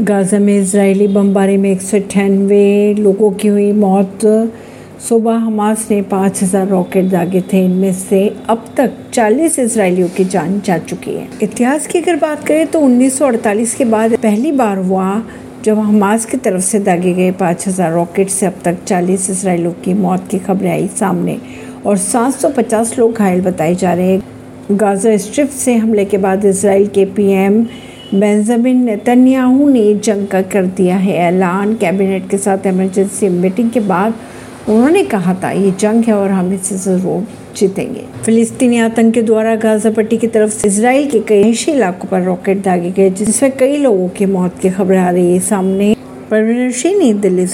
Gaza में Israeli बमबारी में एक सौ अठानवे लोगों की हुई मौत। सुबह हमास ने 5000 रॉकेट दागे थे। इनमें से अब तक 40 इसराइलियों की जान जा चुकी है। इतिहास की अगर बात करें तो 1948 के बाद पहली बार हुआ जब हमास की तरफ़ से दागे गए 5000 रॉकेट से अब तक 40 इसराइलियों की मौत की खबरें आई सामने और 750 लोग घायल बताए जा रहे हैं। गाजा स्ट्रिप से हमले के बाद इसराइल के पीएम बेंजामिन नेतन्याहू ने जंग का कर दिया है। ऐलान कैबिनेट के साथ इमरजेंसी मीटिंग के बाद उन्होंने कहा था, ये जंग है और हम इसे ज़रूर जीतेंगे। फिलिस्तीनी आतंक द्वारा गाजा पट्टी की तरफ़ से इसराइल के कई ऐसे इलाकों पर रॉकेट दागे गए, जिसमें कई लोगों की मौत की खबर आ रही है। सामने परवीन सिंह दिल्ली से